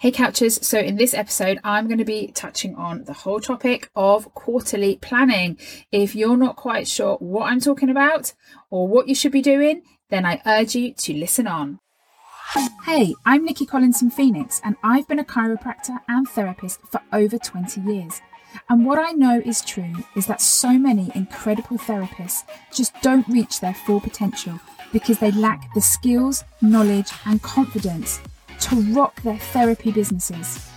Hey Couchers, so in this episode, I'm going to be touching on the whole topic of quarterly planning. If you're not quite sure what I'm talking about or what you should be doing, then I urge you to listen on. Hey, I'm Nikki Collins from Phoenix, and I've been a chiropractor and therapist for over 20 years. And what I know is true is that so many incredible therapists just don't reach their full potential because they lack the skills, knowledge, and confidence to rock their therapy businesses.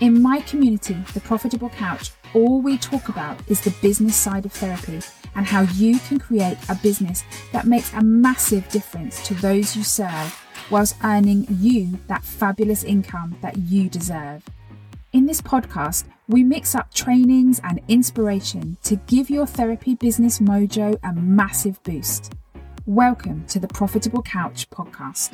In my community, The Profitable Couch, all we talk about is the business side of therapy and how you can create a business that makes a massive difference to those you serve whilst earning you that fabulous income that you deserve. In this podcast, we mix up trainings and inspiration to give your therapy business mojo a massive boost. Welcome to the Profitable Couch podcast.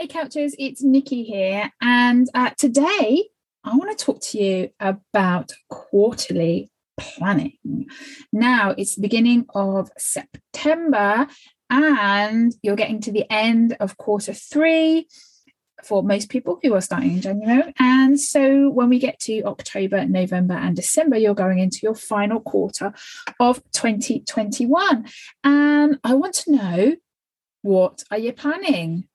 Hey, Couchers, it's Nikki here. And uh, today I want to talk to you about quarterly planning. Now it's the beginning of September, and you're getting to the end of quarter three for most people who are starting in January. And so when we get to October, November, and December, you're going into your final quarter of 2021. And I want to know what are you planning?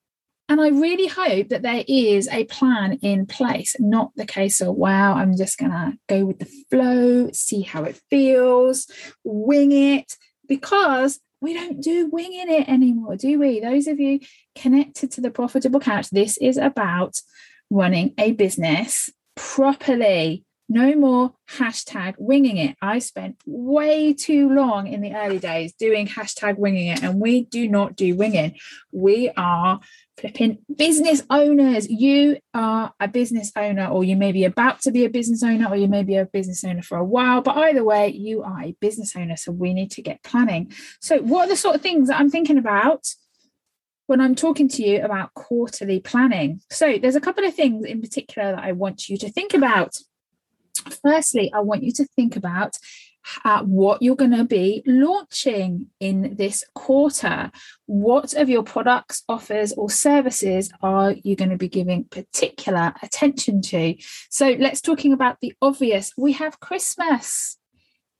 And I really hope that there is a plan in place, not the case of, wow, I'm just going to go with the flow, see how it feels, wing it, because we don't do winging it anymore, do we? Those of you connected to the profitable couch, this is about running a business properly. No more hashtag winging it. I spent way too long in the early days doing hashtag winging it, and we do not do winging. We are flipping business owners. You are a business owner, or you may be about to be a business owner, or you may be a business owner for a while. But either way, you are a business owner. So we need to get planning. So, what are the sort of things that I'm thinking about? When I'm talking to you about quarterly planning. So, there's a couple of things in particular that I want you to think about. Firstly, I want you to think about uh, what you're going to be launching in this quarter. What of your products, offers, or services are you going to be giving particular attention to? So let's talking about the obvious. We have Christmas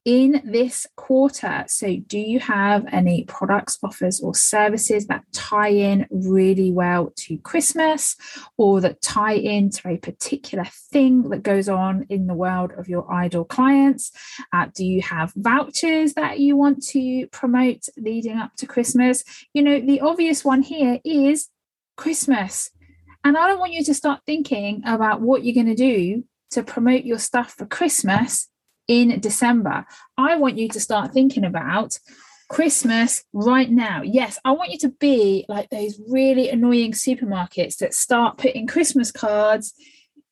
in this quarter. So, do you have any products, offers, or services that tie in really well to Christmas or that tie into a particular thing that goes on in the world of your ideal clients? Uh, do you have vouchers that you want to promote leading up to Christmas? You know, the obvious one here is Christmas. And I don't want you to start thinking about what you're going to do to promote your stuff for Christmas in December. I want you to start thinking about Christmas right now. Yes, I want you to be like those really annoying supermarkets that start putting Christmas cards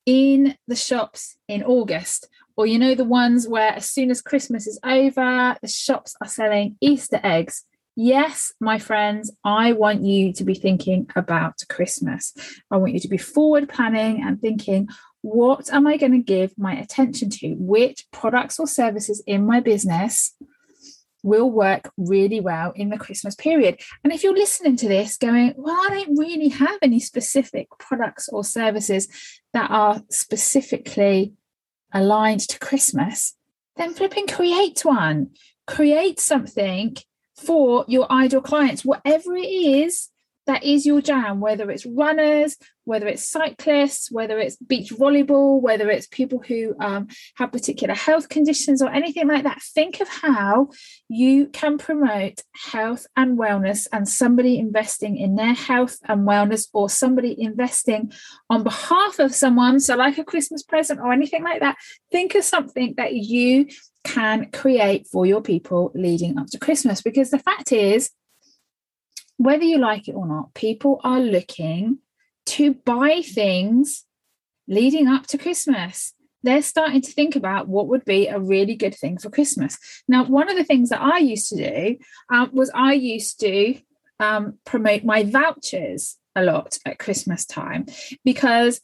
in the shops in August. Or, you know, the ones where as soon as Christmas is over, the shops are selling Easter eggs. Yes, my friends, I want you to be thinking about Christmas. I want you to be forward planning and thinking, what am I going to give my attention to? Which products or services in my business will work really well in the Christmas period? And if you're listening to this going, well, I don't really have any specific products or services that are specifically aligned to Christmas, then flipping create one. Create something for your ideal clients, whatever it is that is your jam, whether it's runners, whether it's cyclists, whether it's beach volleyball, whether it's people who um, have particular health conditions or anything like that. Think of how you can promote health and wellness and somebody investing in their health and wellness or somebody investing on behalf of someone. So, like a Christmas present or anything like that. Think of something that you can create for your people leading up to Christmas because the fact is, whether you like it or not, people are looking to buy things leading up to Christmas. They're starting to think about what would be a really good thing for Christmas. Now, one of the things that I used to do um, was I used to um, promote my vouchers a lot at Christmas time because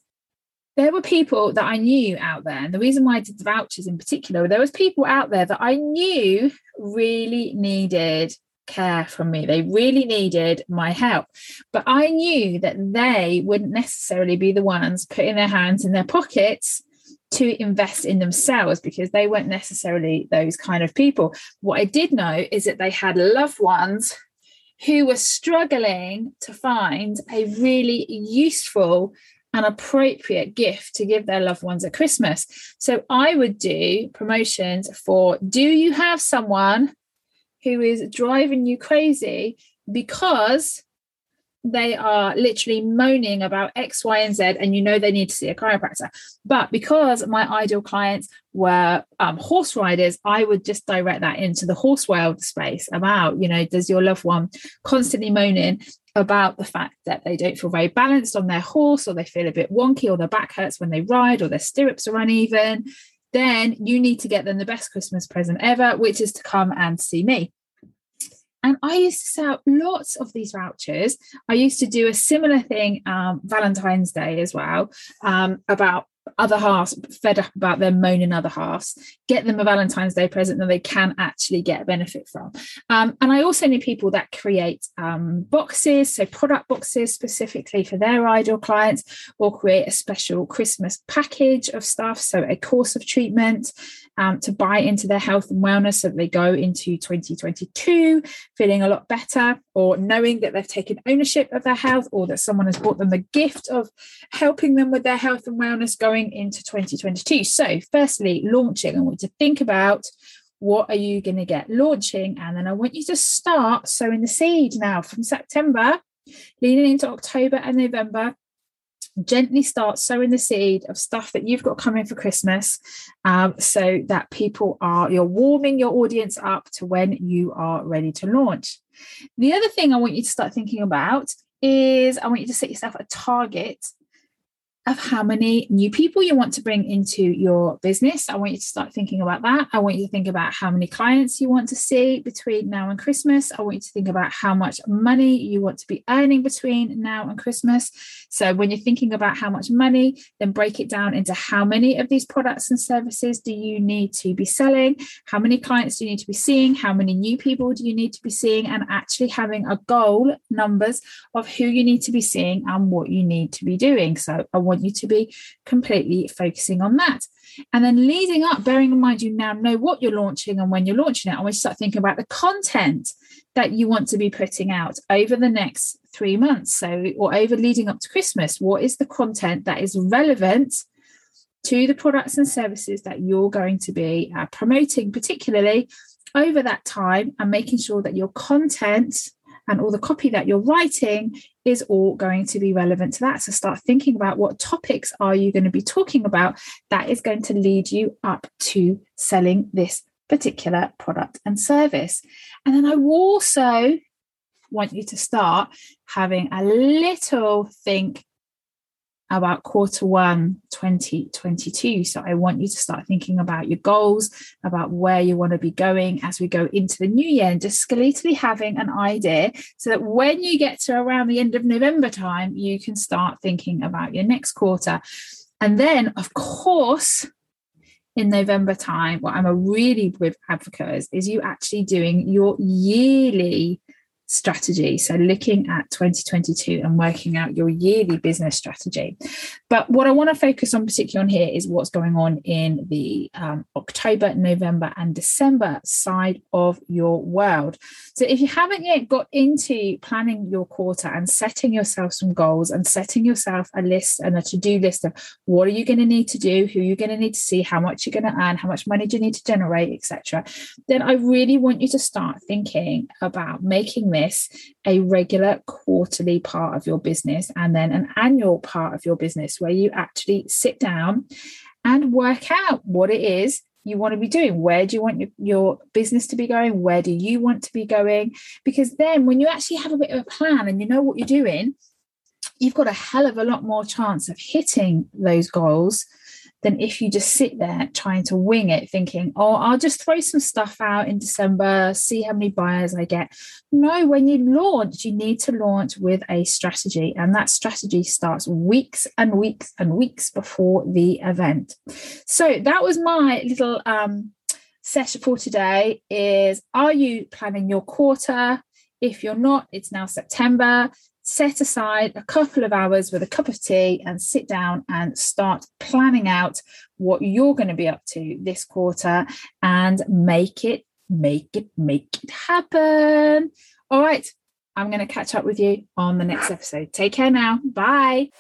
there were people that I knew out there. And the reason why I did the vouchers in particular, there was people out there that I knew really needed care from me. They really needed my help. But I knew that they wouldn't necessarily be the ones putting their hands in their pockets to invest in themselves because they weren't necessarily those kind of people. What I did know is that they had loved ones who were struggling to find a really useful and appropriate gift to give their loved ones at Christmas. So I would do promotions for do you have someone who is driving you crazy because they are literally moaning about X, Y, and Z, and you know they need to see a chiropractor. But because my ideal clients were um, horse riders, I would just direct that into the horse world space about, you know, does your loved one constantly moaning about the fact that they don't feel very balanced on their horse, or they feel a bit wonky, or their back hurts when they ride, or their stirrups are uneven? Then you need to get them the best Christmas present ever, which is to come and see me. And I used to sell lots of these vouchers. I used to do a similar thing um, Valentine's Day as well um, about other halves fed up about them moaning other halves get them a valentine's day present that they can actually get benefit from. Um, and i also know people that create um, boxes so product boxes specifically for their ideal clients or create a special christmas package of stuff so a course of treatment um, to buy into their health and wellness so that they go into 2022 feeling a lot better or knowing that they've taken ownership of their health or that someone has brought them the gift of helping them with their health and wellness going into 2022. So, firstly, launching, I want you to think about what are you going to get launching and then i want you to start sowing the seed now from september leading into october and november gently start sowing the seed of stuff that you've got coming for Christmas um, so that people are, you're warming your audience up to when you are ready to launch. The other thing I want you to start thinking about is I want you to set yourself a target of how many new people you want to bring into your business. I want you to start thinking about that. I want you to think about how many clients you want to see between now and Christmas. I want you to think about how much money you want to be earning between now and Christmas. So, when you're thinking about how much money, then break it down into how many of these products and services do you need to be selling? How many clients do you need to be seeing? How many new people do you need to be seeing? And actually having a goal, numbers of who you need to be seeing and what you need to be doing. So, I want want you to be completely focusing on that. And then leading up, bearing in mind you now know what you're launching and when you're launching it, I to start thinking about the content that you want to be putting out over the next three months. So, or over leading up to Christmas, what is the content that is relevant to the products and services that you're going to be uh, promoting, particularly over that time, and making sure that your content and all the copy that you're writing is all going to be relevant to that. So start thinking about what topics are you going to be talking about that is going to lead you up to selling this particular product and service. And then i also want you to start having a little think about quarter one 2022 so i want you to start thinking about your goals about where you want to be going as we go into the new year and just skeletally having an idea so that when you get to around the end of november time you can start thinking about your next quarter. And then of course in November time, what I'm a really big advocate is, is you actually doing your yearly strategy. So, looking at 2022 and working out your yearly business strategy. But what I want to focus on, particularly on here, is what's going on in the um, October, November, and December side of your world. So, if you haven't yet got into planning your quarter and setting yourself some goals and setting yourself a list and a to do list of what are you going to need to do, who you're going to need to see, how much you're going to earn, how much money do you need to generate, etc., then I really want you to start thinking about making this a regular quarterly part of your business and then an annual part of your business where you actually sit down and work out what it is you want to be doing. Where do you want your, your business to be going? Where do you want to be going? Because then when you actually have a bit of a plan and you know what you're doing you've got a hell of a lot more chance of hitting those goals than if you just sit there trying to wing it, thinking, oh, I'll just throw some stuff out in December, see how many buyers I get. No, when you launch, you need to launch with a strategy, and that strategy starts weeks and weeks and weeks before the event. So that was my little um, session for today is Are you planning your quarter? If you're not, it's now September. Set aside a couple of hours with a cup of tea and sit down and start planning out what you're going to be up to this quarter and make it, make it, make it happen. All right. I'm going to catch up with you on the next episode. Take care now. Bye.